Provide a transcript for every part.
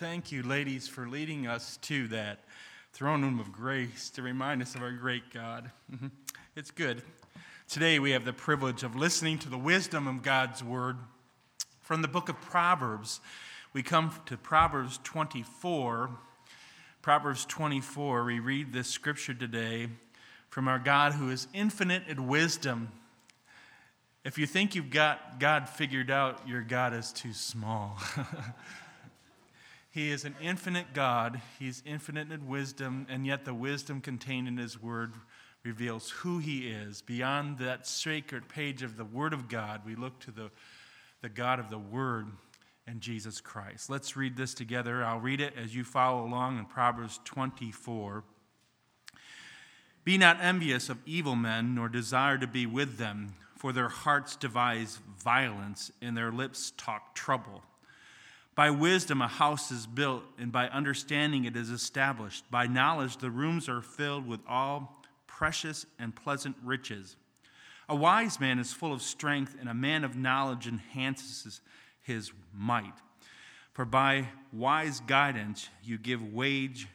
Thank you, ladies, for leading us to that throne room of grace to remind us of our great God. Mm-hmm. It's good. Today we have the privilege of listening to the wisdom of God's word from the book of Proverbs. We come to Proverbs 24. Proverbs 24, we read this scripture today from our God who is infinite in wisdom. If you think you've got God figured out, your God is too small. he is an infinite God. He's infinite in wisdom, and yet the wisdom contained in His Word reveals who He is. Beyond that sacred page of the Word of God, we look to the, the God of the Word and Jesus Christ. Let's read this together. I'll read it as you follow along in Proverbs 24. Be not envious of evil men, nor desire to be with them for their hearts devise violence, and their lips talk trouble. By wisdom, a house is built, and by understanding, it is established. By knowledge, the rooms are filled with all precious and pleasant riches. A wise man is full of strength, and a man of knowledge enhances his might. For by wise guidance, you give wage,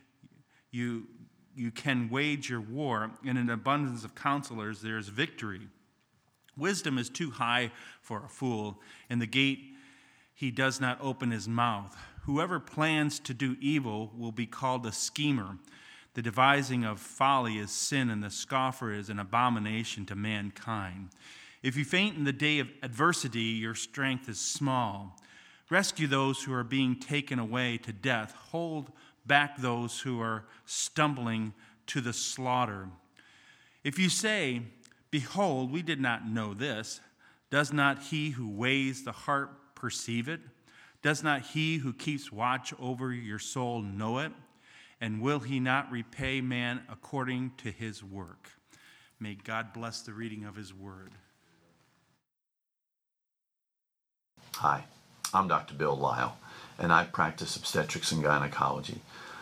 you, you can wage your war, and in abundance of counselors, there is victory. Wisdom is too high for a fool, and the gate he does not open his mouth. Whoever plans to do evil will be called a schemer. The devising of folly is sin, and the scoffer is an abomination to mankind. If you faint in the day of adversity, your strength is small. Rescue those who are being taken away to death. Hold back those who are stumbling to the slaughter. If you say, Behold, we did not know this. Does not he who weighs the heart perceive it? Does not he who keeps watch over your soul know it? And will he not repay man according to his work? May God bless the reading of his word. Hi, I'm Dr. Bill Lile, and I practice obstetrics and gynecology.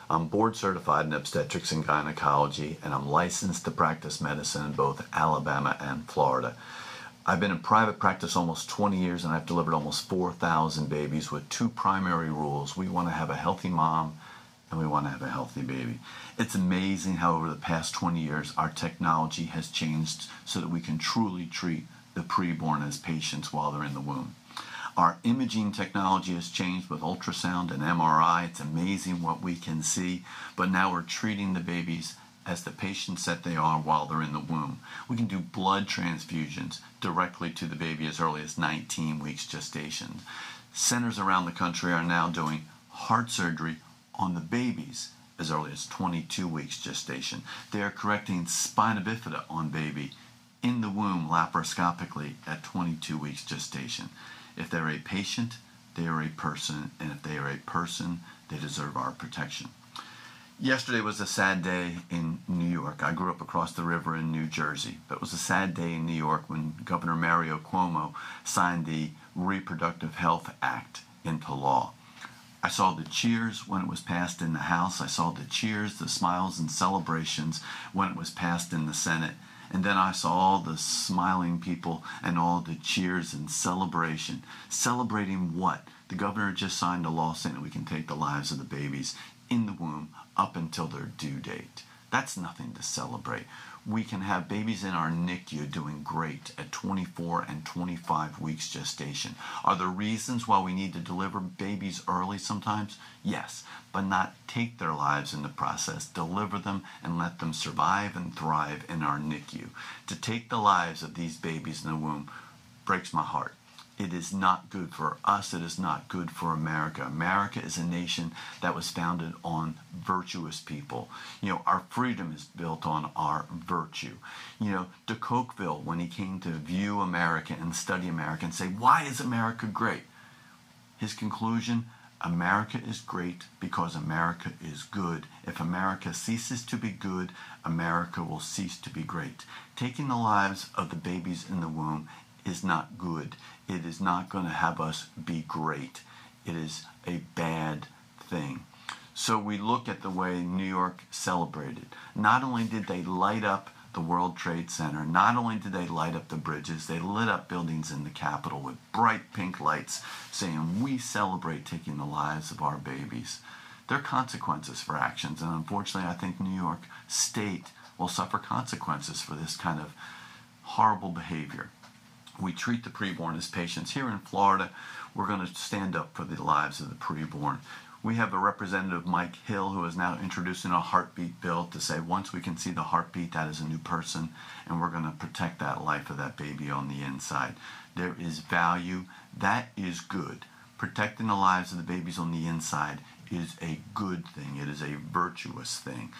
I'm board certified in obstetrics and gynecology, and I'm licensed to practice medicine in both Alabama and Florida. I've been in private practice almost 20 years, and I've delivered almost 4,000 babies with two primary rules. We want to have a healthy mom, and we want to have a healthy baby. It's amazing how, over the past 20 years, our technology has changed so that we can truly treat the preborn as patients while they're in the womb. Our imaging technology has changed with ultrasound and MRI. It's amazing what we can see, but now we're treating the babies as the patients that they are while they're in the womb. We can do blood transfusions directly to the baby as early as 19 weeks gestation. Centers around the country are now doing heart surgery on the babies as early as 22 weeks gestation. They are correcting spina bifida on baby in the womb laparoscopically at 22 weeks gestation. If they're a patient, they are a person, and if they are a person, they deserve our protection. Yesterday was a sad day in New York. I grew up across the river in New Jersey, but it was a sad day in New York when Governor Mario Cuomo signed the Reproductive Health Act into law. I saw the cheers when it was passed in the House. I saw the cheers, the smiles, and celebrations when it was passed in the Senate. And then I saw all the smiling people and all the cheers and celebration. Celebrating what? The governor just signed a law saying that we can take the lives of the babies in the womb up until their due date. That's nothing to celebrate we can have babies in our NICU doing great at 24 and 25 weeks gestation. Are there reasons why we need to deliver babies early sometimes? Yes, but not take their lives in the process. Deliver them and let them survive and thrive in our NICU. To take the lives of these babies in the womb breaks my heart. It is not good for us. It is not good for America. America is a nation that was founded on virtuous people. You know, our freedom is built on our virtue. You know, de Tocqueville, when he came to view America and study America and say, why is America great? His conclusion, America is great because America is good. If America ceases to be good, America will cease to be great. Taking the lives of the babies in the womb is not good. It is not going to have us be great. It is a bad thing. So we look at the way New York celebrated. Not only did they light up the World Trade Center, not only did they light up the bridges, they lit up buildings in the Capitol with bright pink lights saying, We celebrate taking the lives of our babies. There are consequences for actions, and unfortunately, I think New York State will suffer consequences for this kind of horrible behavior. We treat the preborn as patients. Here in Florida, we're going to stand up for the lives of the preborn. We have a representative, Mike Hill, who is now introducing a heartbeat bill to say once we can see the heartbeat, that is a new person, and we're going to protect that life of that baby on the inside. There is value. That is good. Protecting the lives of the babies on the inside is a good thing, it is a virtuous thing.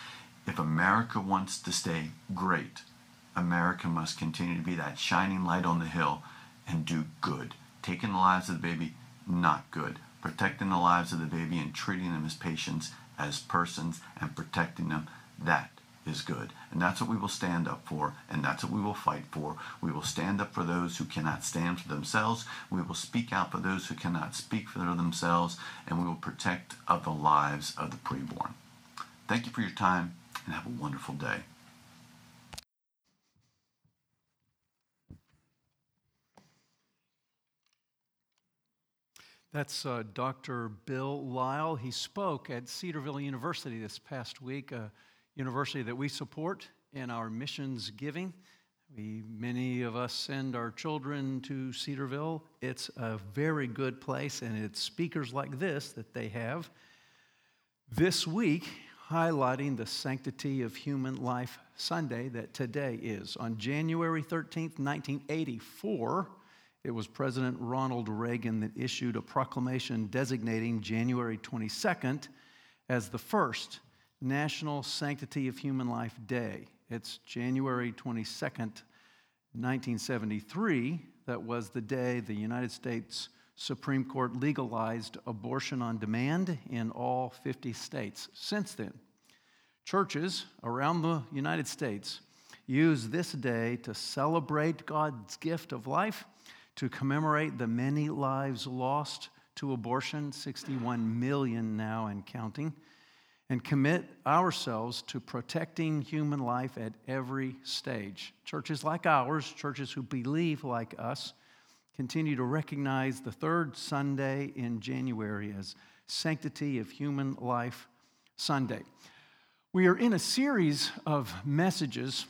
If America wants to stay great, America must continue to be that shining light on the hill and do good. Taking the lives of the baby, not good. Protecting the lives of the baby and treating them as patients, as persons, and protecting them, that is good. And that's what we will stand up for, and that's what we will fight for. We will stand up for those who cannot stand for themselves. We will speak out for those who cannot speak for themselves, and we will protect of the lives of the preborn. Thank you for your time, and have a wonderful day. That's uh, Dr. Bill Lile. He spoke at Cedarville University this past week, a university that we support in our missions giving. We, many of us send our children to Cedarville. It's a very good place, and it's speakers like this that they have. This week, highlighting the Sanctity of Human Life Sunday that today is. On January 13th, 1984, it was President Ronald Reagan that issued a proclamation designating January 22nd as the first National Sanctity of Human Life Day. It's January 22nd, 1973, that was the day the United States Supreme Court legalized abortion on demand in all 50 states. Since then, churches around the United States use this day to celebrate God's gift of life to commemorate the many lives lost to abortion, 61 million now and counting, and commit ourselves to protecting human life at every stage. Churches like ours, churches who believe like us, continue to recognize the third Sunday in January as Sanctity of Human Life Sunday. We are in a series of messages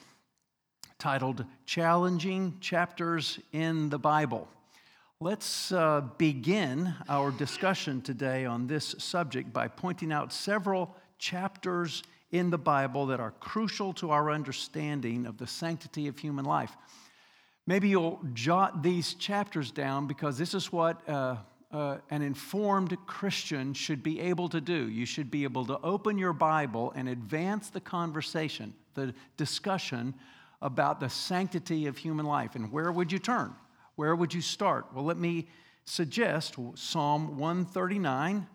titled Challenging Chapters in the Bible. Let's uh, begin our discussion today on this subject by pointing out several chapters in the Bible that are crucial to our understanding of the sanctity of human life. Maybe you'll jot these chapters down because this is what uh, uh, an informed Christian should be able to do. You should be able to open your Bible and advance the conversation, the discussion about the sanctity of human life. And where would you turn? Where would you start? Well, let me suggest Psalm 139,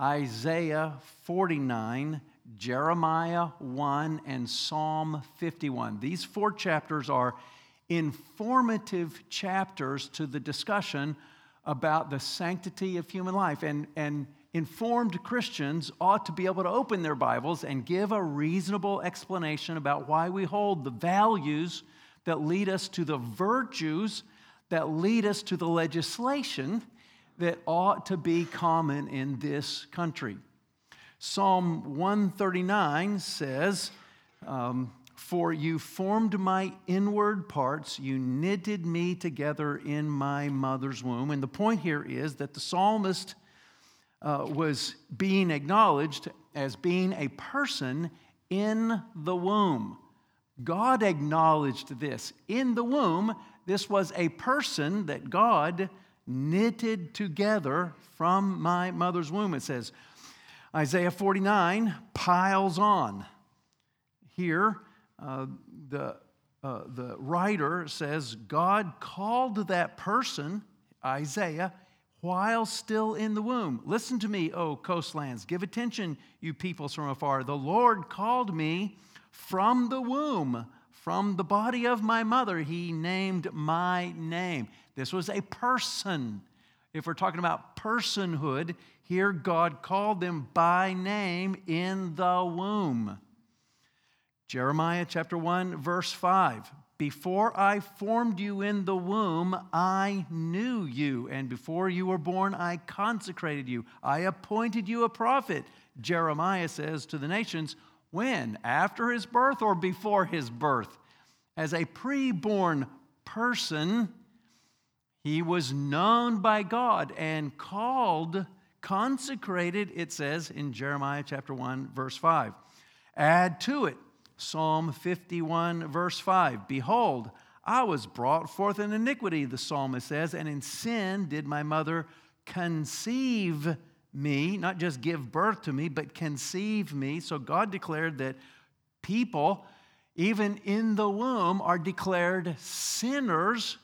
Isaiah 49, Jeremiah 1, and Psalm 51. These four chapters are informative chapters to the discussion about the sanctity of human life. And, and informed Christians ought to be able to open their Bibles and give a reasonable explanation about why we hold the values that lead us to the virtues that lead us to the legislation that ought to be common in this country. Psalm 139 says, um, For you formed my inward parts, you knitted me together in my mother's womb. And the point here is that the psalmist uh, was being acknowledged as being a person in the womb. God acknowledged this. In the womb, this was a person that God knitted together from my mother's womb. It says, Isaiah 49 piles on. Here, uh, the, uh, the writer says, God called that person, Isaiah, while still in the womb. Listen to me, O coastlands. Give attention, you peoples from afar. The Lord called me from the womb, from the body of my mother. He named my name. This was a person. If we're talking about personhood, here God called them by name in the womb. Jeremiah chapter 1, verse 5. Before I formed you in the womb, I knew you. And before you were born, I consecrated you. I appointed you a prophet. Jeremiah says to the nations, when? After his birth or before his birth? As a preborn person, he was known by God and called, consecrated, it says in Jeremiah chapter 1, verse 5. Add to it Psalm 51, verse 5 Behold, I was brought forth in iniquity, the psalmist says, and in sin did my mother conceive me, not just give birth to me, but conceive me. So God declared that people, even in the womb, are declared sinners,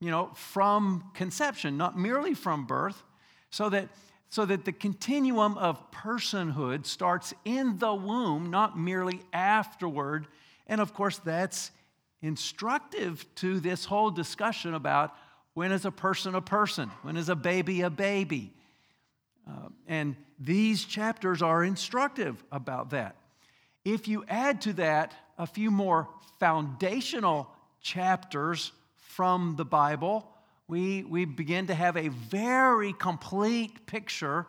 you know, from conception, not merely from birth, so that so that the continuum of personhood starts in the womb, not merely afterward. And of course, that's instructive to this whole discussion about when is a person a person? When is a baby a baby? Uh, and these chapters are instructive about that. If you add to that a few more foundational chapters from the Bible, we, we begin to have a very complete picture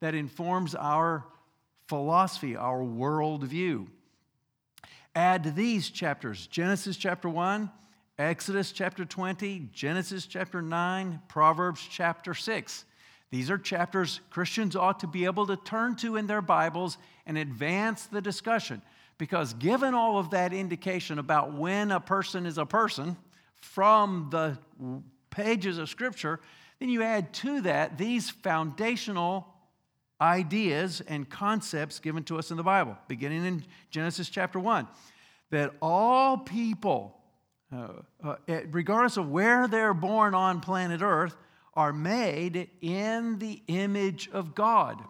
that informs our philosophy, our worldview. Add to these chapters Genesis chapter 1, Exodus chapter 20, Genesis chapter 9, Proverbs chapter 6. These are chapters Christians ought to be able to turn to in their Bibles and advance the discussion. Because given all of that indication about when a person is a person from the pages of Scripture, then you add to that these foundational ideas and concepts given to us in the Bible, beginning in Genesis chapter 1, that all people, uh, uh, regardless of where they're born on planet Earth, are made in the image of God.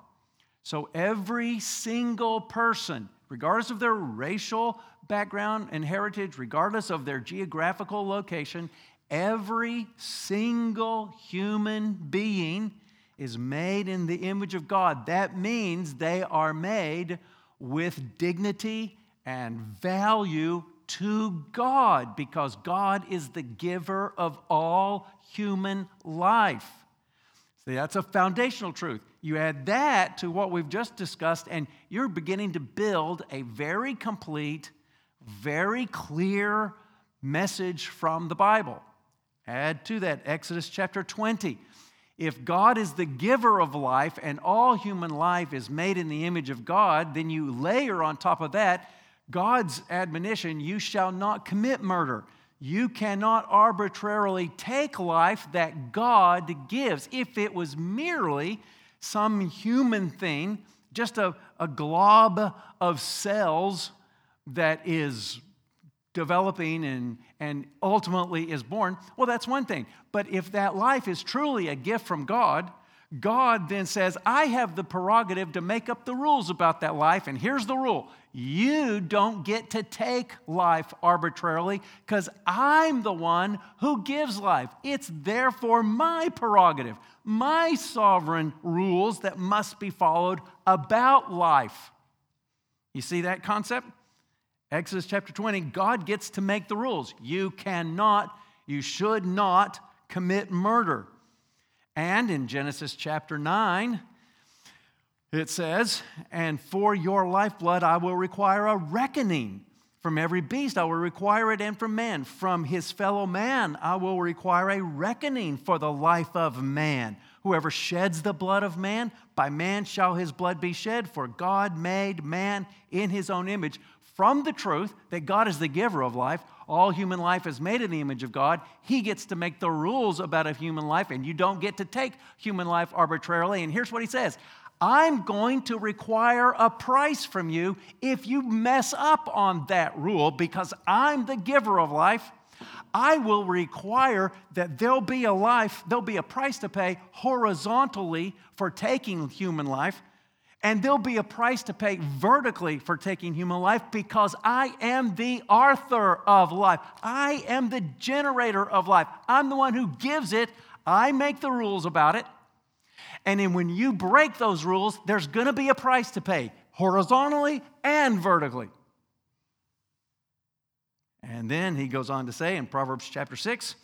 So every single person, regardless of their racial background and heritage, regardless of their geographical location, Every single human being is made in the image of God. That means they are made with dignity and value to God because God is the giver of all human life. See, that's a foundational truth. You add that to what we've just discussed, and you're beginning to build a very complete, very clear message from the Bible. Add to that Exodus chapter 20. If God is the giver of life and all human life is made in the image of God, then you layer on top of that God's admonition you shall not commit murder. You cannot arbitrarily take life that God gives. If it was merely some human thing, just a, a glob of cells that is developing and, and ultimately is born, well, that's one thing. But if that life is truly a gift from God, God then says, I have the prerogative to make up the rules about that life. And here's the rule you don't get to take life arbitrarily because I'm the one who gives life. It's therefore my prerogative, my sovereign rules that must be followed about life. You see that concept? Exodus chapter 20, God gets to make the rules. You cannot, you should not commit murder. And in Genesis chapter 9, it says, And for your lifeblood I will require a reckoning. From every beast I will require it, and from man. From his fellow man I will require a reckoning for the life of man. Whoever sheds the blood of man, by man shall his blood be shed, for God made man in his own image from the truth that God is the giver of life. All human life is made in the image of God. He gets to make the rules about a human life, and you don't get to take human life arbitrarily. And here's what he says I'm going to require a price from you if you mess up on that rule because I'm the giver of life. I will require that there'll be a life, there'll be a price to pay horizontally for taking human life. And there'll be a price to pay vertically for taking human life because I am the author of life. I am the generator of life. I'm the one who gives it. I make the rules about it. And then when you break those rules, there's going to be a price to pay, horizontally and vertically. And then he goes on to say in Proverbs chapter 6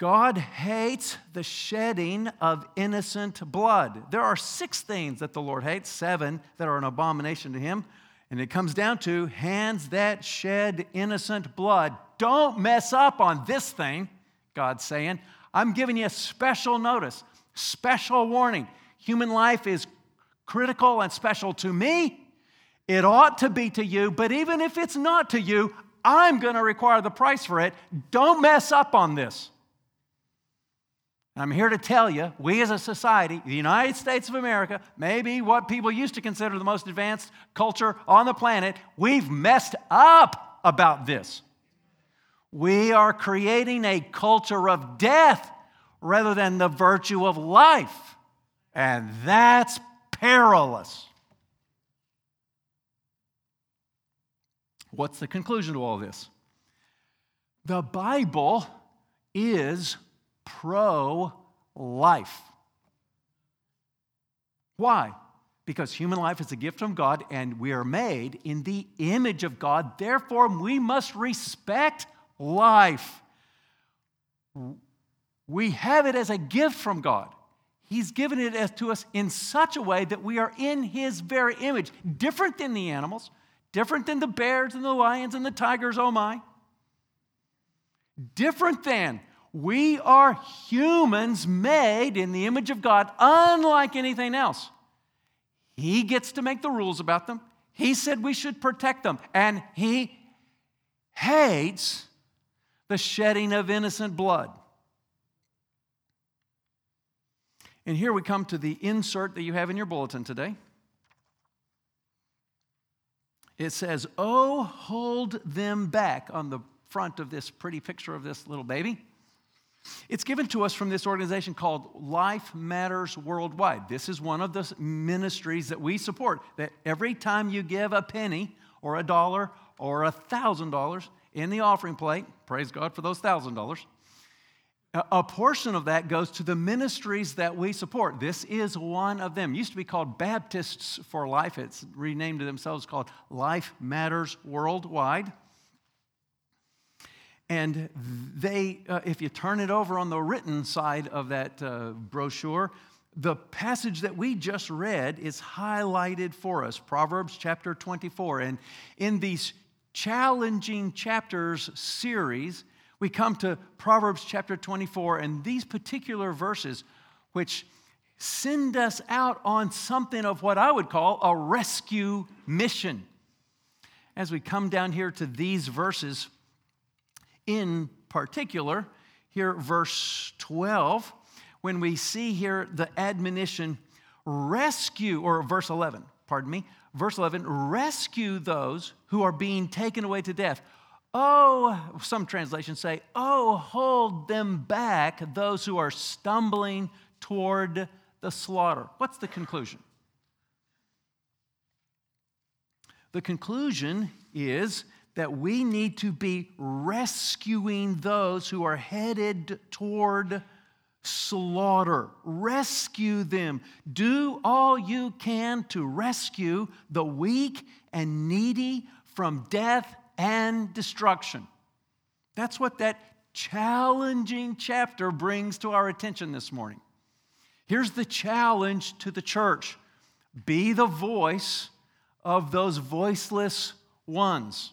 God hates the shedding of innocent blood. There are six things that the Lord hates, seven that are an abomination to him. And it comes down to hands that shed innocent blood. Don't mess up on this thing, God's saying. I'm giving you a special notice, special warning. Human life is critical and special to me. It ought to be to you, but even if it's not to you, I'm going to require the price for it. Don't mess up on this. I'm here to tell you, we as a society, the United States of America, maybe what people used to consider the most advanced culture on the planet, we've messed up about this. We are creating a culture of death rather than the virtue of life. And that's perilous. What's the conclusion to all this? The Bible is pro life. Why? Because human life is a gift from God and we are made in the image of God. Therefore, we must respect life. We have it as a gift from God. He's given it to us in such a way that we are in His very image, different than the animals, different than the bears and the lions and the tigers, oh my. Different than we are humans made in the image of God, unlike anything else. He gets to make the rules about them. He said we should protect them. And He hates the shedding of innocent blood. And here we come to the insert that you have in your bulletin today. It says, Oh, hold them back on the front of this pretty picture of this little baby. It's given to us from this organization called Life Matters Worldwide. This is one of the ministries that we support. That every time you give a penny or a dollar or a thousand dollars in the offering plate, praise God for those thousand dollars, a portion of that goes to the ministries that we support. This is one of them. It used to be called Baptists for Life. It's renamed to themselves called Life Matters Worldwide. And they, uh, if you turn it over on the written side of that uh, brochure, the passage that we just read is highlighted for us Proverbs chapter 24. And in these challenging chapters series, we come to Proverbs chapter 24, and these particular verses, which send us out on something of what I would call a rescue mission. As we come down here to these verses, in particular, here, verse 12, when we see here the admonition, rescue, or verse 11, pardon me, verse 11, rescue those who are being taken away to death. Oh, some translations say, oh, hold them back, those who are stumbling toward the slaughter. What's the conclusion? The conclusion is that we need to be rescuing those who are headed toward slaughter. Rescue them. Do all you can to rescue the weak and needy from death and destruction. That's what that challenging chapter brings to our attention this morning. Here's the challenge to the church be the voice of those voiceless ones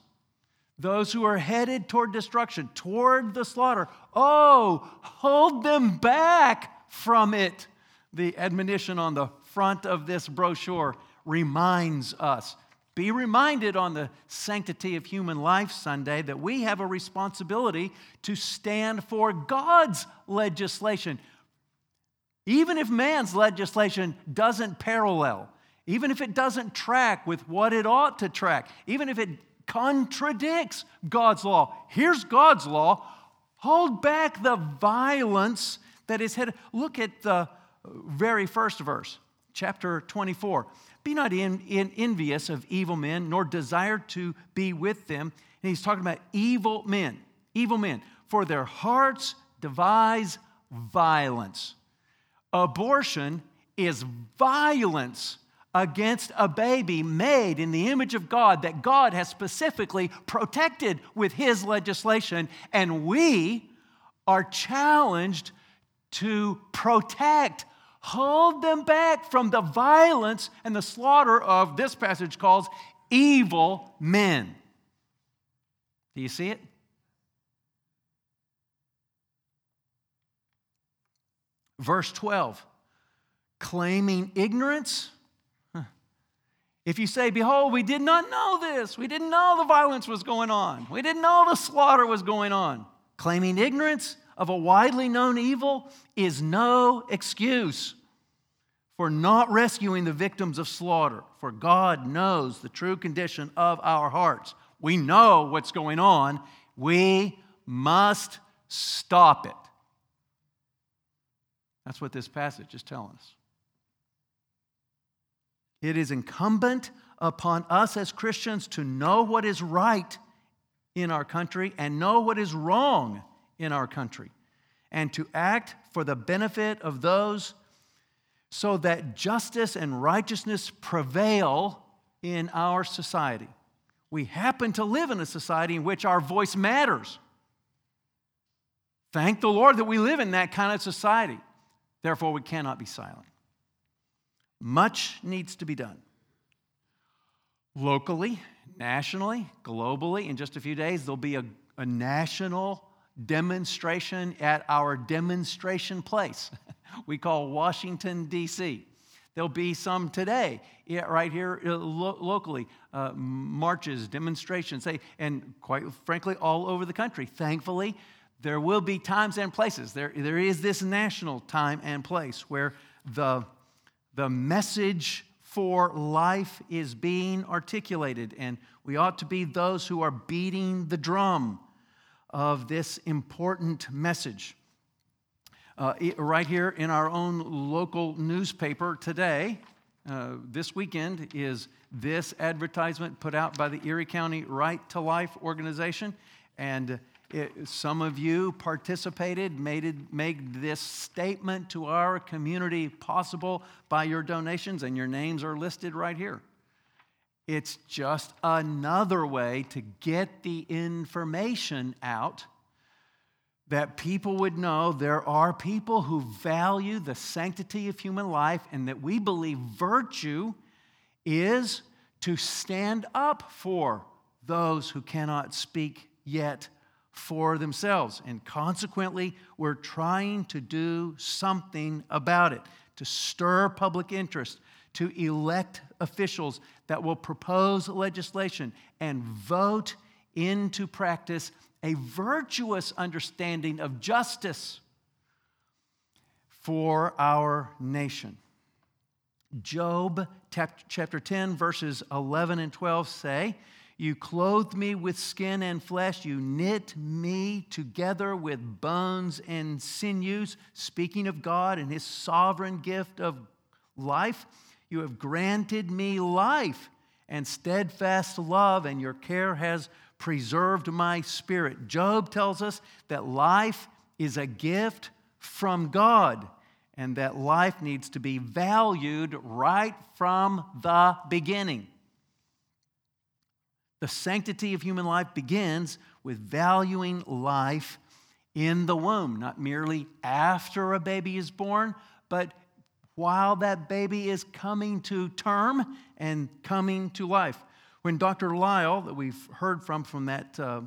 those who are headed toward destruction, toward the slaughter. Oh, hold them back from it. The admonition on the front of this brochure reminds us. Be reminded on the Sanctity of Human Life Sunday that we have a responsibility to stand for God's legislation. Even if man's legislation doesn't parallel, even if it doesn't track with what it ought to track, even if it contradicts God's law. Here's God's law. Hold back the violence that is headed. Look at the very first verse, chapter 24. Be not in, in envious of evil men, nor desire to be with them. And he's talking about evil men, evil men, for their hearts devise violence. Abortion is violence against a baby made in the image of God that God has specifically protected with His legislation. And we are challenged to protect, hold them back from the violence and the slaughter of this passage calls evil men. Do you see it? Verse 12, claiming ignorance. If you say, Behold, we did not know this, we didn't know the violence was going on, we didn't know the slaughter was going on, claiming ignorance of a widely known evil is no excuse for not rescuing the victims of slaughter, for God knows the true condition of our hearts. We know what's going on. We must stop it. That's what this passage is telling us. It is incumbent upon us as Christians to know what is right in our country and know what is wrong in our country, and to act for the benefit of those so that justice and righteousness prevail in our society. We happen to live in a society in which our voice matters. Thank the Lord that we live in that kind of society. Therefore, we cannot be silent. Much needs to be done. Locally, nationally, globally, in just a few days, there'll be a, a national demonstration at our demonstration place we call Washington, D.C. There'll be some today, right here uh, lo- locally, uh, marches, demonstrations, and quite frankly, all over the country. Thankfully, there will be times and places. There, there is this national time and place where the, the message for life is being articulated, and we ought to be those who are beating the drum of this important message. Uh, right here in our own local newspaper today, uh, this weekend, is this advertisement put out by the Erie County Right to Life organization. And it, some of you participated, made, it, made this statement to our community possible by your donations, and your names are listed right here. It's just another way to get the information out that people would know there are people who value the sanctity of human life and that we believe virtue is to stand up for those who cannot speak yet for themselves. And consequently, we're trying to do something about it to stir public interest, to elect officials that will propose legislation and vote into practice a virtuous understanding of justice for our nation. Job chapter 10, verses 11 and 12 say, you clothed me with skin and flesh. You knit me together with bones and sinews. Speaking of God and his sovereign gift of life, you have granted me life and steadfast love, and your care has preserved my spirit. Job tells us that life is a gift from God and that life needs to be valued right from the beginning. The sanctity of human life begins with valuing life in the womb, not merely after a baby is born, but while that baby is coming to term and coming to life. When Dr. Lile, that we've heard from from that, uh,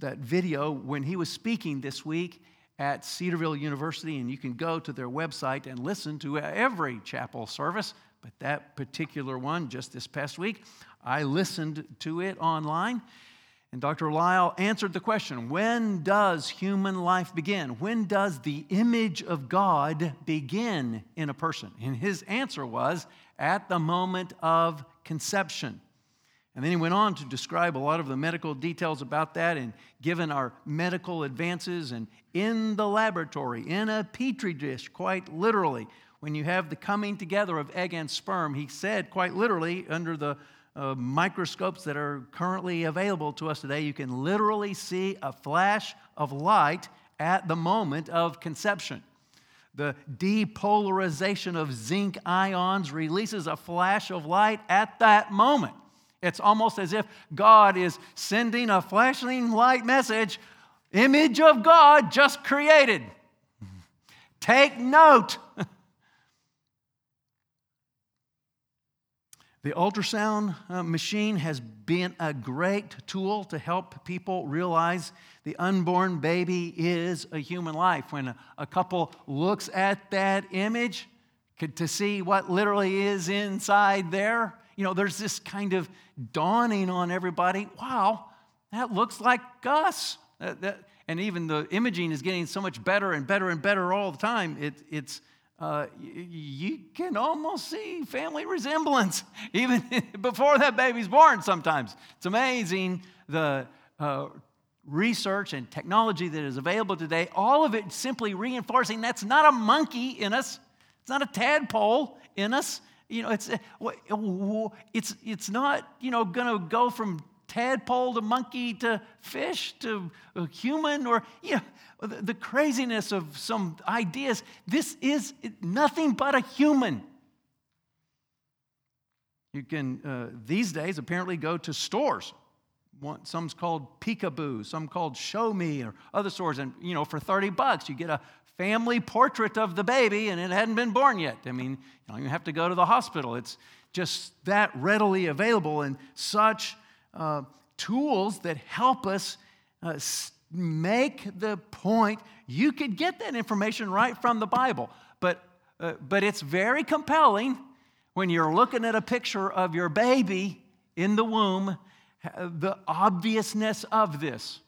that video, when he was speaking this week at Cedarville University, and you can go to their website and listen to every chapel service, but that particular one just this past week, I listened to it online. And Dr. Lile answered the question when does human life begin? When does the image of God begin in a person? And his answer was at the moment of conception. And then he went on to describe a lot of the medical details about that. And given our medical advances and in the laboratory, in a petri dish, quite literally, when you have the coming together of egg and sperm, he said quite literally under the uh, microscopes that are currently available to us today, you can literally see a flash of light at the moment of conception. the depolarization of zinc ions releases a flash of light at that moment. It's almost as if God is sending a flashing light message image of God just created. Take note. The ultrasound uh, machine has been a great tool to help people realize the unborn baby is a human life. When a, couple looks at that image to see what literally is inside there, you know, there's this kind of dawning on everybody wow, that looks like us. And even the imaging is getting so much better and better and better all the time. It, it's uh, you can almost see family resemblance even before that baby's born sometimes. It's amazing the uh, research and technology that is available today, all of it simply reinforcing that's not a monkey in us, it's not a tadpole in us. You know, it's, uh, it's, it's not, you know, going to go from tadpole to monkey to fish to human or, you know, the craziness of some ideas. This is nothing but a human. You can, uh, these days, apparently go to stores. One, some's called Peekaboo, some called Show Me, or other stores. And, you know, for 30 bucks, you get a family portrait of the baby and it hadn't been born yet. I mean, you don't even have to go to the hospital. It's just that readily available and such uh, tools that help us uh, make the point. You could get that information right from the Bible, but, uh, but it's very compelling when you're looking at a picture of your baby in the womb, the obviousness of this.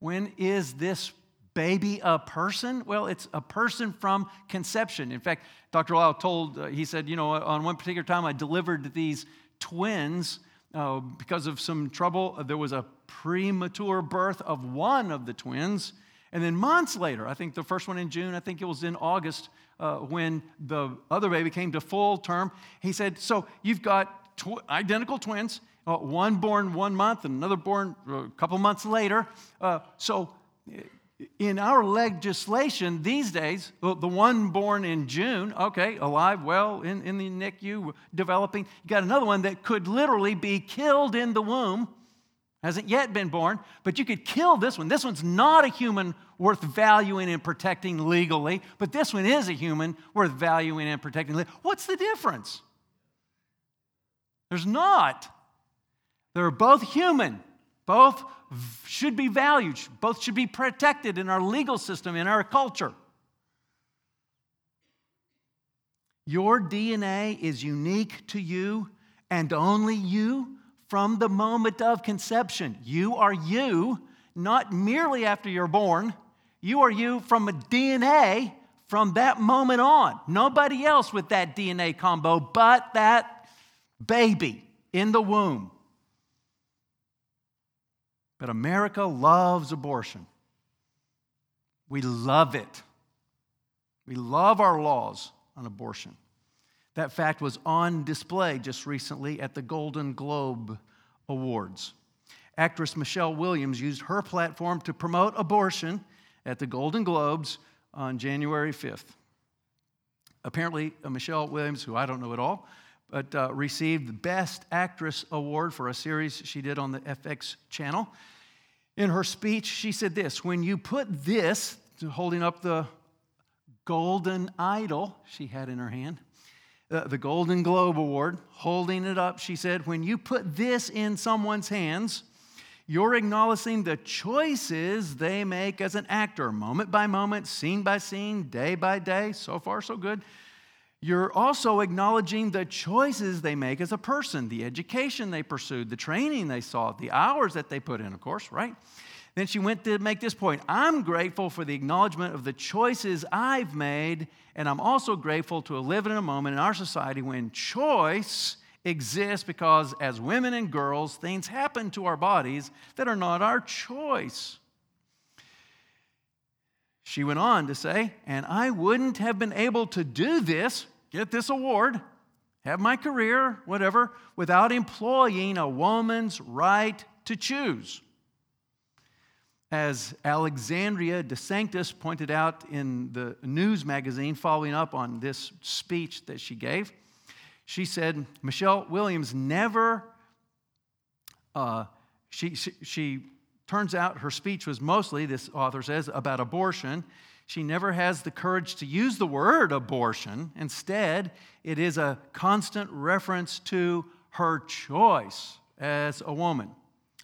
When is this baby a person? Well, it's a person from conception. In fact, Dr. Lile told, uh, he said, you know, on one particular time I delivered these twins uh, because of some trouble. There was a premature birth of one of the twins. And then months later, I think the first one in June, I think it was in August, uh, when the other baby came to full term, he said, So you've got tw- identical twins, uh, one born one month and another born a couple months later. Uh, so in our legislation these days, the one born in June, okay, alive, well, in, in the NICU, developing, you got another one that could literally be killed in the womb hasn't yet been born, but you could kill this one. This one's not a human worth valuing and protecting legally, but this one is a human worth valuing and protecting. What's the difference? There's not. They're both human. Both should be valued. Both should be protected in our legal system, in our culture. Your DNA is unique to you and only you from the moment of conception. You are you, not merely after you're born. You are you from a DNA from that moment on. Nobody else with that DNA combo but that baby in the womb. But America loves abortion. We love it. We love our laws on abortion. That fact was on display just recently at the Golden Globe Awards. Actress Michelle Williams used her platform to promote abortion at the Golden Globes on January 5th. Apparently, uh, Michelle Williams, who I don't know at all, but uh, received the Best Actress Award for a series she did on the FX channel. In her speech, she said this When you put this, holding up the golden idol she had in her hand, uh, the Golden Globe Award, holding it up, she said, When you put this in someone's hands, you're acknowledging the choices they make as an actor, moment by moment, scene by scene, day by day. So far, so good. You're also acknowledging the choices they make as a person, the education they pursued, the training they sought, the hours that they put in, of course, right? Then she went to make this point I'm grateful for the acknowledgement of the choices I've made, and I'm also grateful to live in a moment in our society when choice exists because as women and girls, things happen to our bodies that are not our choice. She went on to say, and I wouldn't have been able to do this, get this award, have my career, whatever, without employing a woman's right to choose. as Alexandria De Sanctis pointed out in the news magazine following up on this speech that she gave, she said Michelle Williams never, uh, she, she, she turns out her speech was mostly, this author says, about abortion. She never has the courage to use the word abortion. Instead, it is a constant reference to her choice as a woman.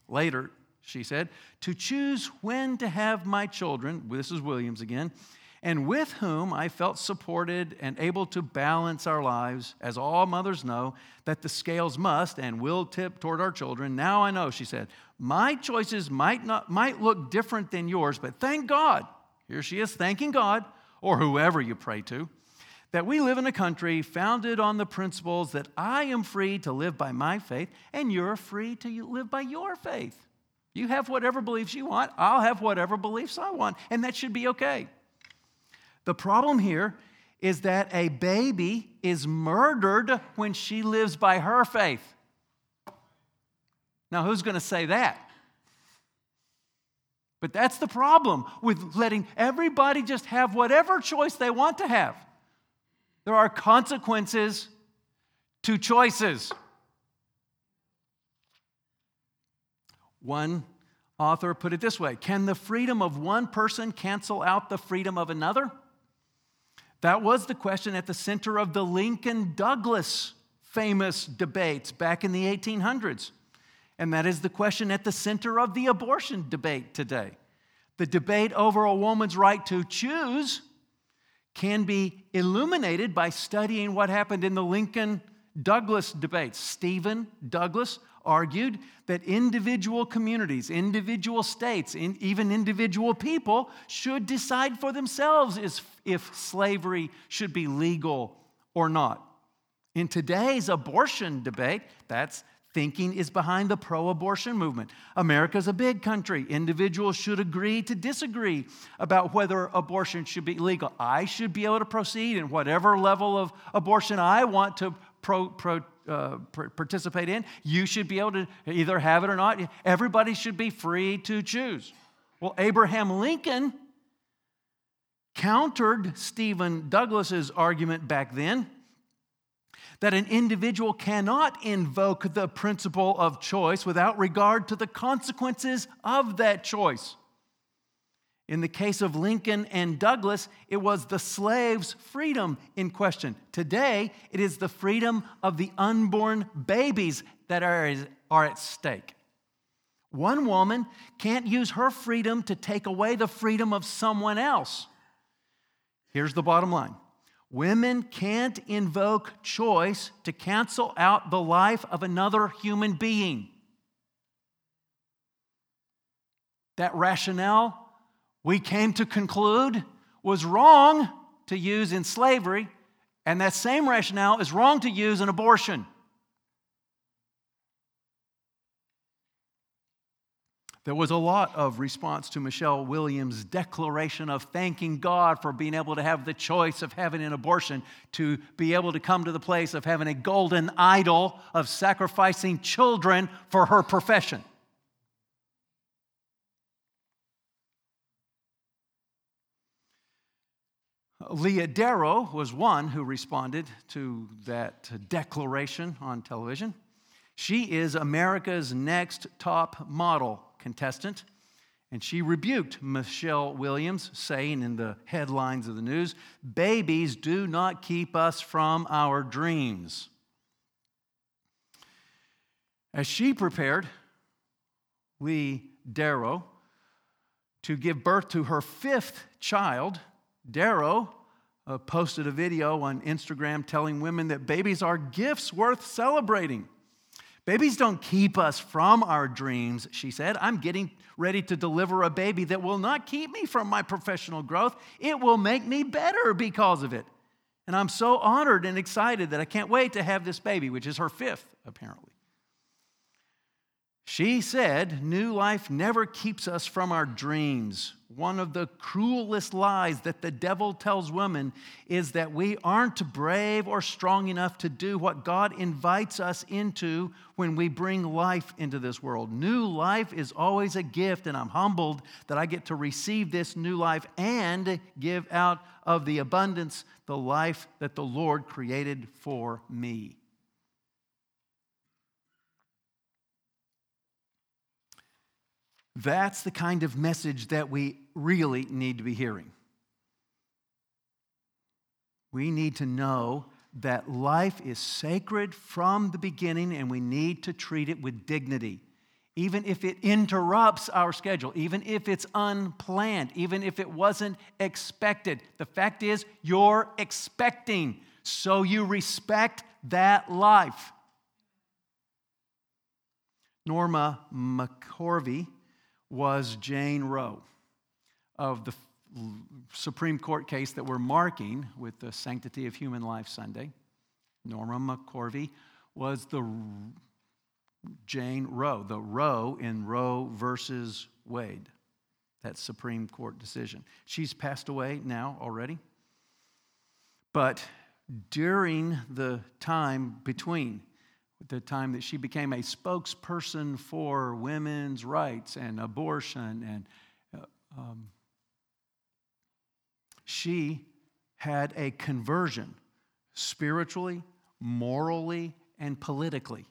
Later, she said, to choose when to have my children, this is Williams again, and with whom I felt supported and able to balance our lives, as all mothers know that the scales must and will tip toward our children. Now I know, she said, my choices might, not, might look different than yours, but thank God, here she is thanking God, or whoever you pray to, that we live in a country founded on the principles that I am free to live by my faith and you're free to live by your faith. You have whatever beliefs you want, I'll have whatever beliefs I want, and that should be okay. The problem here is that a baby is murdered when she lives by her faith. Now, who's going to say that? But that's the problem with letting everybody just have whatever choice they want to have. There are consequences to choices. One author put it this way Can the freedom of one person cancel out the freedom of another? That was the question at the center of the Lincoln Douglas famous debates back in the 1800s. And that is the question at the center of the abortion debate today. The debate over a woman's right to choose can be illuminated by studying what happened in the Lincoln Douglas debates. Stephen Douglas argued that individual communities, individual states, even individual people should decide for themselves if slavery should be legal or not. In today's abortion debate, that's thinking is behind the pro abortion movement. America's a big country. Individuals should agree to disagree about whether abortion should be legal. I should be able to proceed in whatever level of abortion I want to pro, pro, uh, participate in. You should be able to either have it or not. Everybody should be free to choose. Well, Abraham Lincoln countered Stephen Douglas's argument back then that an individual cannot invoke the principle of choice without regard to the consequences of that choice. In the case of Lincoln and Douglas, it was the slave's freedom in question. Today, it is the freedom of the unborn babies that are, are at stake. One woman can't use her freedom to take away the freedom of someone else. Here's the bottom line Women can't invoke choice to cancel out the life of another human being. That rationale we came to conclude was wrong to use in slavery, and that same rationale is wrong to use in abortion. There was a lot of response to Michelle Williams' declaration of thanking God for being able to have the choice of having an abortion, to be able to come to the place of having a golden idol of sacrificing children for her profession. Leah Darrow was one who responded to that declaration on television. She is America's next top model contestant. And she rebuked Michelle Williams, saying in the headlines of the news, Babies do not keep us from our dreams. As she prepared, Leah Darrow, to give birth to her fifth child, Darrow uh, posted a video on Instagram telling women that babies are gifts worth celebrating. Babies don't keep us from our dreams, she said. I'm getting ready to deliver a baby that will not keep me from my professional growth. It will make me better because of it. And I'm so honored and excited that I can't wait to have this baby, which is her fifth, apparently. She said, New life never keeps us from our dreams. One of the cruelest lies that the devil tells women is that we aren't brave or strong enough to do what God invites us into when we bring life into this world. New life is always a gift, and I'm humbled that I get to receive this new life and give out of the abundance the life that the Lord created for me. That's the kind of message that we really need to be hearing. We need to know that life is sacred from the beginning and we need to treat it with dignity. Even if it interrupts our schedule, even if it's unplanned, even if it wasn't expected. The fact is, you're expecting, so you respect that life. Norma McCorvey was Jane Roe of the Supreme Court case that we're marking with the Sanctity of Human Life Sunday. Norma McCorvey was the Jane Roe, the Roe in Roe versus Wade, that Supreme Court decision. She's passed away now already. But during the time between the time that she became a spokesperson for women's rights and abortion. And uh, um, she had a conversion spiritually, morally, and politically,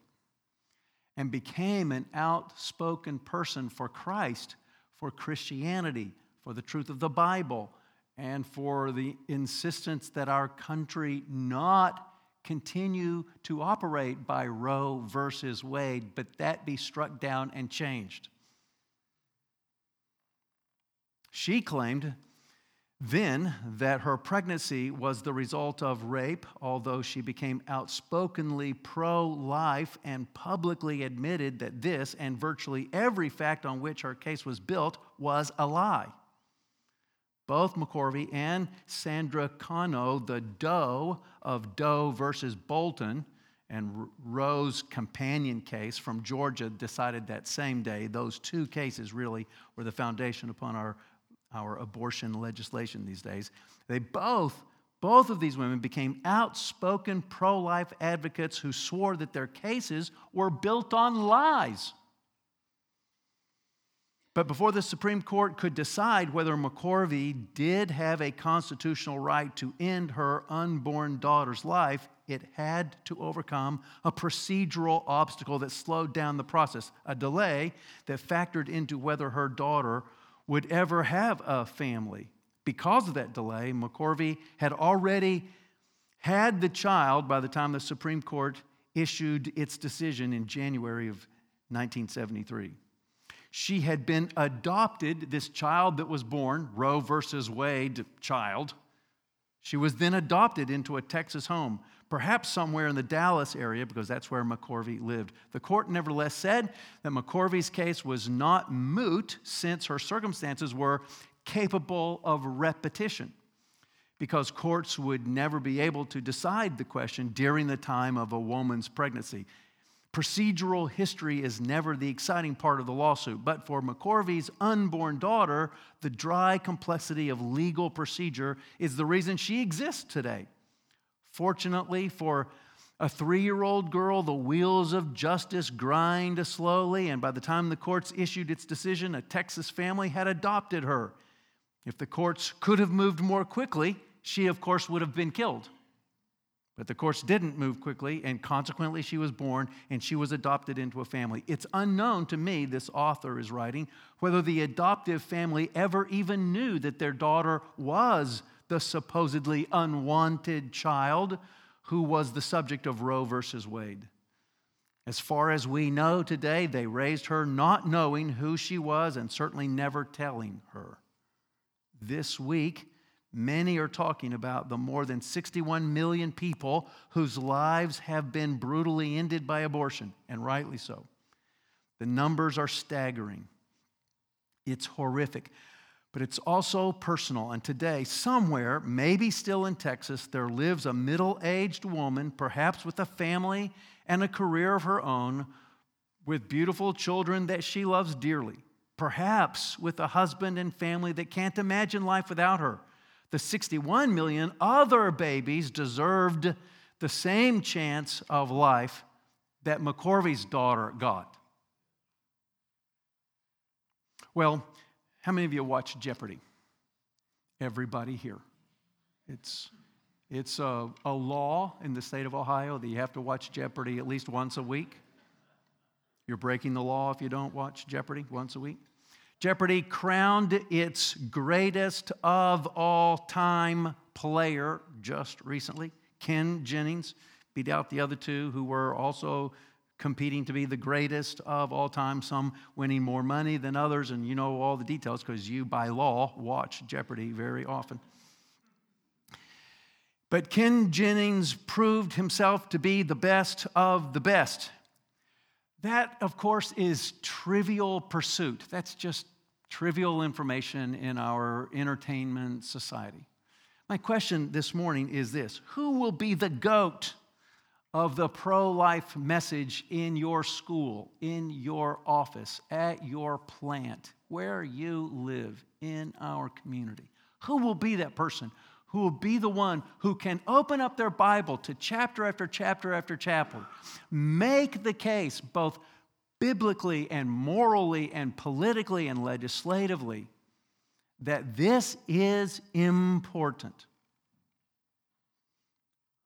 and became an outspoken person for Christ, for Christianity, for the truth of the Bible, and for the insistence that our country not continue to operate by Roe versus Wade, but that be struck down and changed. She claimed then that her pregnancy was the result of rape, although she became outspokenly pro life and publicly admitted that this and virtually every fact on which her case was built was a lie. Both McCorvey and Sandra Cano, the Doe of Doe versus Bolton, and Roe's companion case from Georgia decided that same day. Those two cases really were the foundation upon our, our abortion legislation these days. They both, both of these women became outspoken pro life advocates who swore that their cases were built on lies. But before the Supreme Court could decide whether McCorvey did have a constitutional right to end her unborn daughter's life, it had to overcome a procedural obstacle that slowed down the process, a delay that factored into whether her daughter would ever have a family. Because of that delay, McCorvey had already had the child by the time the Supreme Court issued its decision in January of 1973. She had been adopted, this child that was born, Roe versus Wade child. She was then adopted into a Texas home, perhaps somewhere in the Dallas area, because that's where McCorvey lived. The court nevertheless said that McCorvey's case was not moot since her circumstances were capable of repetition, because courts would never be able to decide the question during the time of a woman's pregnancy. Procedural history is never the exciting part of the lawsuit, but for McCorvey's unborn daughter, the dry complexity of legal procedure is the reason she exists today. Fortunately, for a three year old girl, the wheels of justice grind slowly, and by the time the courts issued its decision, a Texas family had adopted her. If the courts could have moved more quickly, she, of course, would have been killed. But the courts didn't move quickly, and consequently, she was born and she was adopted into a family. It's unknown to me, this author is writing, whether the adoptive family ever even knew that their daughter was the supposedly unwanted child who was the subject of Roe versus Wade. As far as we know today, they raised her not knowing who she was and certainly never telling her. This week, Many are talking about the more than 61 million people whose lives have been brutally ended by abortion, and rightly so. The numbers are staggering. It's horrific, but it's also personal. And today, somewhere, maybe still in Texas, there lives a middle aged woman, perhaps with a family and a career of her own, with beautiful children that she loves dearly, perhaps with a husband and family that can't imagine life without her. The 61 million other babies deserved the same chance of life that McCorvey's daughter got. Well, how many of you watch Jeopardy? Everybody here. It's, it's a, a law in the state of Ohio that you have to watch Jeopardy at least once a week. You're breaking the law if you don't watch Jeopardy once a week. Jeopardy crowned its greatest of all time player just recently. Ken Jennings beat out the other two who were also competing to be the greatest of all time, some winning more money than others, and you know all the details because you, by law, watch Jeopardy very often. But Ken Jennings proved himself to be the best of the best. That, of course, is trivial pursuit. That's just trivial information in our entertainment society. My question this morning is this Who will be the goat of the pro life message in your school, in your office, at your plant, where you live, in our community? Who will be that person? Who will be the one who can open up their Bible to chapter after chapter after chapter, make the case both biblically and morally and politically and legislatively that this is important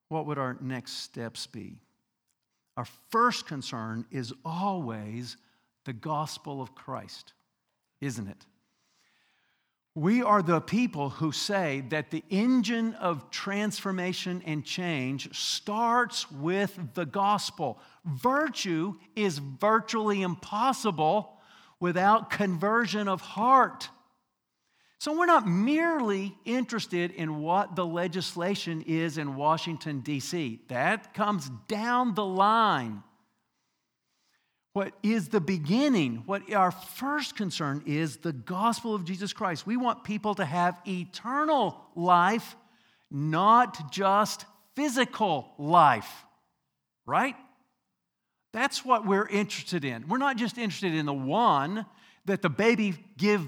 what would our next steps be? Our first concern is always the gospel of Christ, isn't it? We are the people who say that the engine of transformation and change starts with the gospel. Virtue is virtually impossible without conversion of heart. So we're not merely interested in what the legislation is in Washington, D.C., that comes down the line. What is the beginning, what our first concern is the gospel of Jesus Christ. We want people to have eternal life, not just physical life, right? That's what we're interested in. We're not just interested in the one that the baby give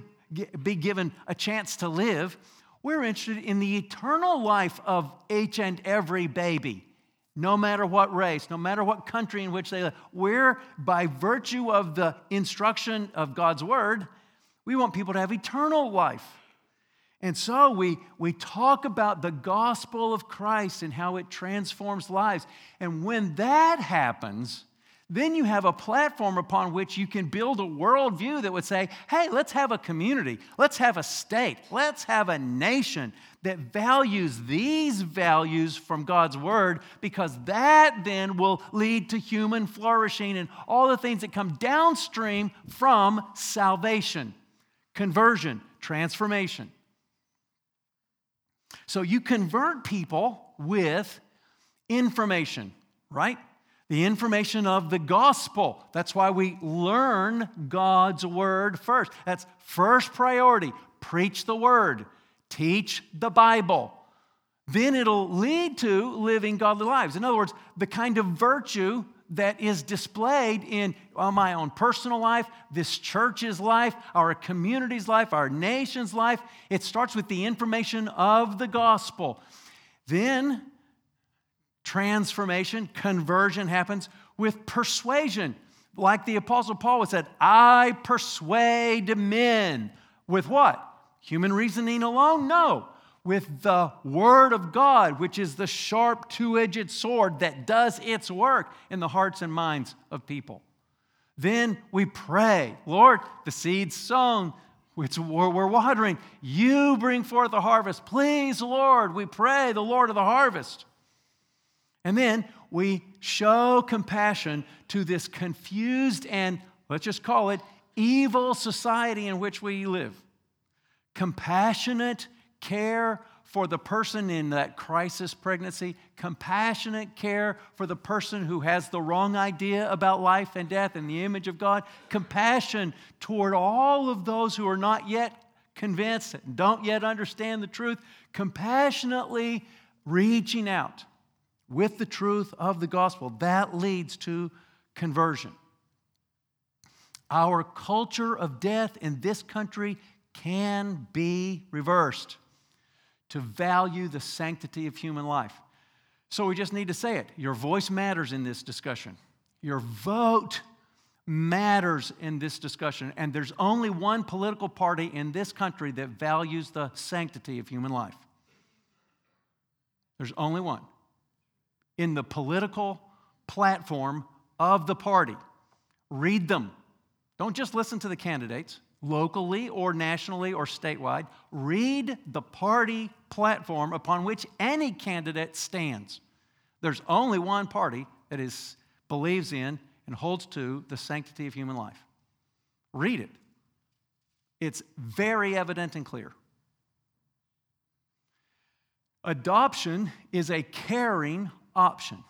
be given a chance to live. We're interested in the eternal life of each and every baby, no matter what race, no matter what country in which they live. We're, by virtue of the instruction of God's word, we want people to have eternal life. And so we, we talk about the gospel of Christ and how it transforms lives. And when that happens, then you have a platform upon which you can build a worldview that would say, hey, let's have a community, let's have a state, let's have a nation that values these values from God's word, because that then will lead to human flourishing and all the things that come downstream from salvation, conversion, transformation. So you convert people with information, right? The information of the gospel. That's why we learn God's word first. That's first priority. Preach the word, teach the Bible. Then it'll lead to living godly lives. In other words, the kind of virtue that is displayed in uh, my own personal life, this church's life, our community's life, our nation's life. It starts with the information of the gospel. Then transformation, conversion happens with persuasion. Like the Apostle Paul would said, I persuade men. With what? Human reasoning alone? No. With the Word of God, which is the sharp two edged sword that does its work in the hearts and minds of people. Then we pray, Lord, the seed's sown, it's, we're watering. You bring forth the harvest. Please, Lord, we pray, the Lord of the harvest. And then we show compassion to this confused and, let's just call it, evil society in which we live. Compassionate care for the person in that crisis pregnancy, compassionate care for the person who has the wrong idea about life and death and the image of God, compassion toward all of those who are not yet convinced, and don't yet understand the truth, compassionately reaching out with the truth of the gospel. That leads to conversion. Our culture of death in this country can be reversed to value the sanctity of human life. So we just need to say it. Your voice matters in this discussion. Your vote matters in this discussion. And there's only one political party in this country that values the sanctity of human life. There's only one. In the political platform of the party. Read them. Don't just listen to the candidates, locally or nationally or statewide. Read the party platform upon which any candidate stands. There's only one party that is, believes in and holds to the sanctity of human life. Read it. It's very evident and clear. Adoption is a caring option.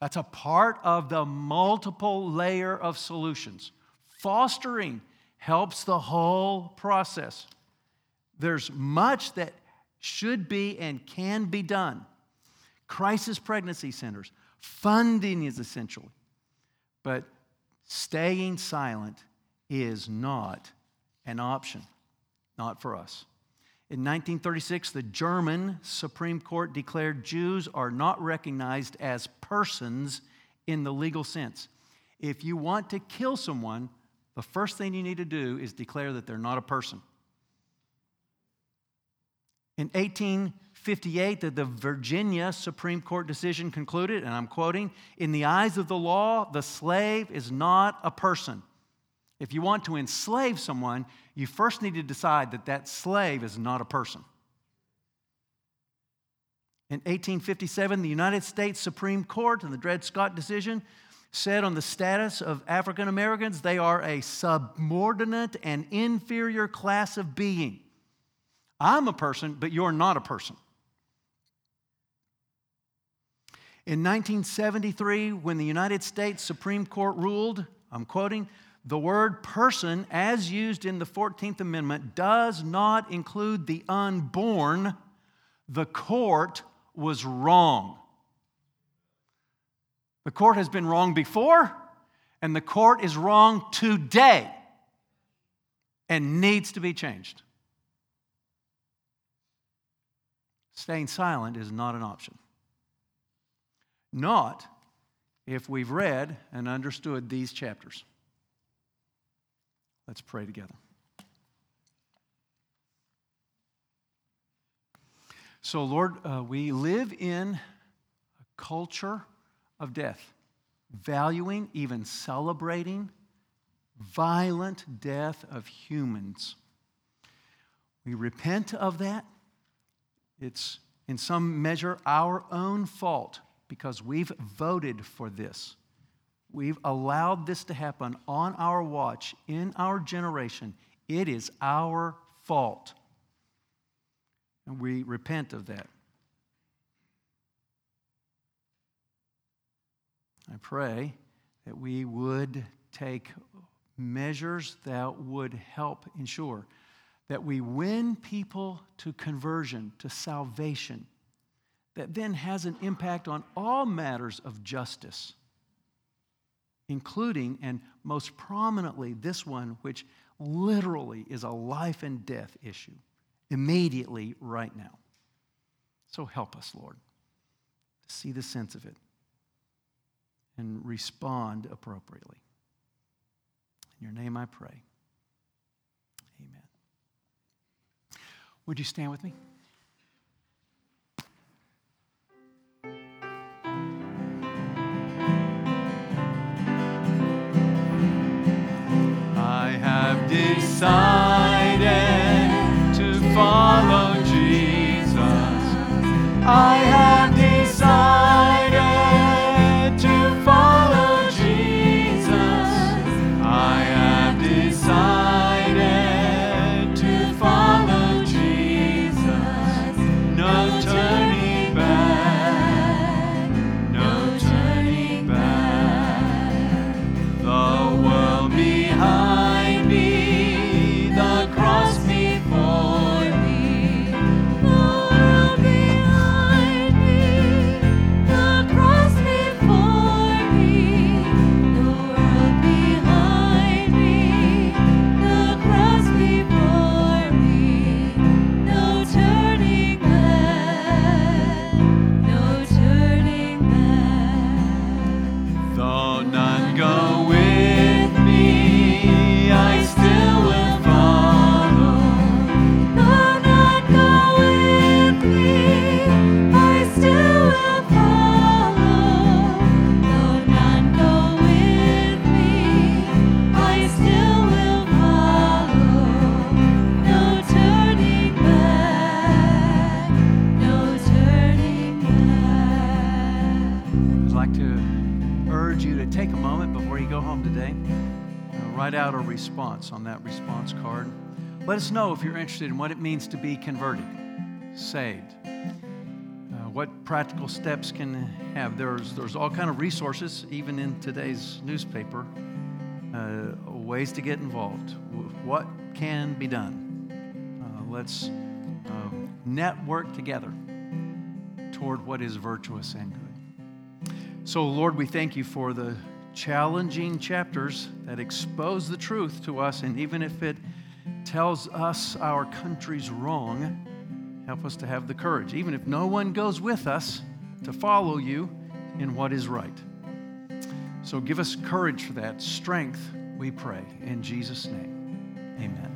That's a part of the multiple layer of solutions. Fostering helps the whole process. There's much that should be and can be done. Crisis pregnancy centers, funding is essential. But staying silent is not an option, not for us. In 1936, the German Supreme Court declared Jews are not recognized as persons in the legal sense. If you want to kill someone, the first thing you need to do is declare that they're not a person. In 1858, the, the Virginia Supreme Court decision concluded, and I'm quoting In the eyes of the law, the slave is not a person. If you want to enslave someone, you first need to decide that that slave is not a person. In 1857, the United States Supreme Court, in the Dred Scott decision, said on the status of African Americans, they are a subordinate and inferior class of being. I'm a person, but you're not a person. In 1973, when the United States Supreme Court ruled, I'm quoting, the word person, as used in the 14th Amendment, does not include the unborn. The court was wrong. The court has been wrong before, and the court is wrong today and needs to be changed. Staying silent is not an option. Not if we've read and understood these chapters. Let's pray together. So, Lord, uh, we live in a culture of death, valuing, even celebrating violent death of humans. We repent of that. It's in some measure our own fault because we've voted for this. We've allowed this to happen on our watch, in our generation. It is our fault. And we repent of that. I pray that we would take measures that would help ensure that we win people to conversion, to salvation, that then has an impact on all matters of justice including and most prominently this one, which literally is a life and death issue, immediately right now. So help us, Lord, to see the sense of it and respond appropriately. In your name I pray. Amen. Would you stand with me? Decided to follow Jesus. I on that response card. Let us know if you're interested in what it means to be converted, saved. Uh, what practical steps can have. There's, there's all kind of resources, even in today's newspaper, uh, ways to get involved. What can be done? Uh, let's um, network together toward what is virtuous and good. So, Lord, we thank you for the challenging chapters that expose the truth to us, and even if it tells us our country's wrong, help us to have the courage, even if no one goes with us, to follow you in what is right. So give us courage for that, strength, we pray. In Jesus' name, amen.